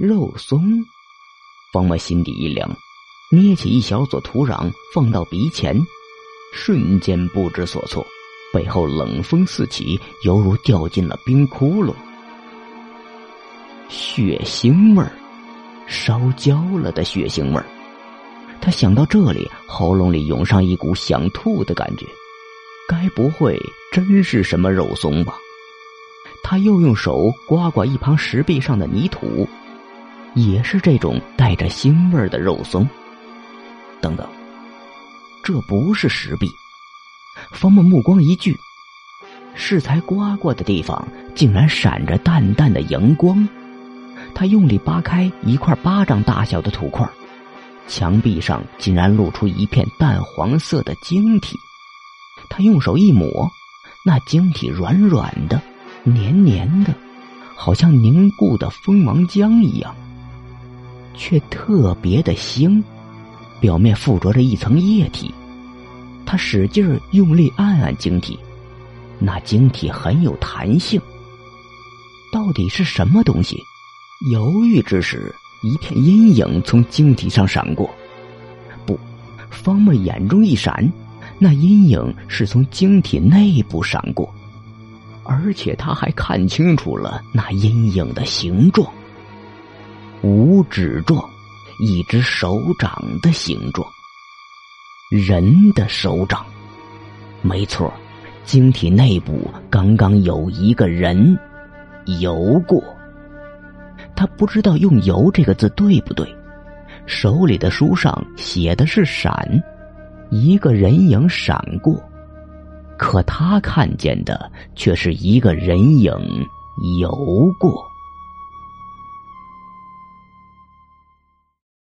肉松，方默心底一凉，捏起一小撮土壤放到鼻前，瞬间不知所措，背后冷风四起，犹如掉进了冰窟窿。血腥味儿，烧焦了的血腥味儿。他想到这里，喉咙里涌上一股想吐的感觉。该不会真是什么肉松吧？他又用手刮刮一旁石壁上的泥土，也是这种带着腥味的肉松。等等，这不是石壁。方木目光一聚，适才刮过的地方竟然闪着淡淡的荧光。他用力扒开一块巴掌大小的土块，墙壁上竟然露出一片淡黄色的晶体。他用手一抹，那晶体软软的、黏黏的，好像凝固的蜂王浆一样，却特别的腥，表面附着着一层液体。他使劲儿用力按按晶体，那晶体很有弹性。到底是什么东西？犹豫之时，一片阴影从晶体上闪过。不，方沫眼中一闪，那阴影是从晶体内部闪过，而且他还看清楚了那阴影的形状——五指状，一只手掌的形状，人的手掌。没错，晶体内部刚刚有一个人游过。他不知道用“游”这个字对不对，手里的书上写的是“闪”，一个人影闪过，可他看见的却是一个人影游过。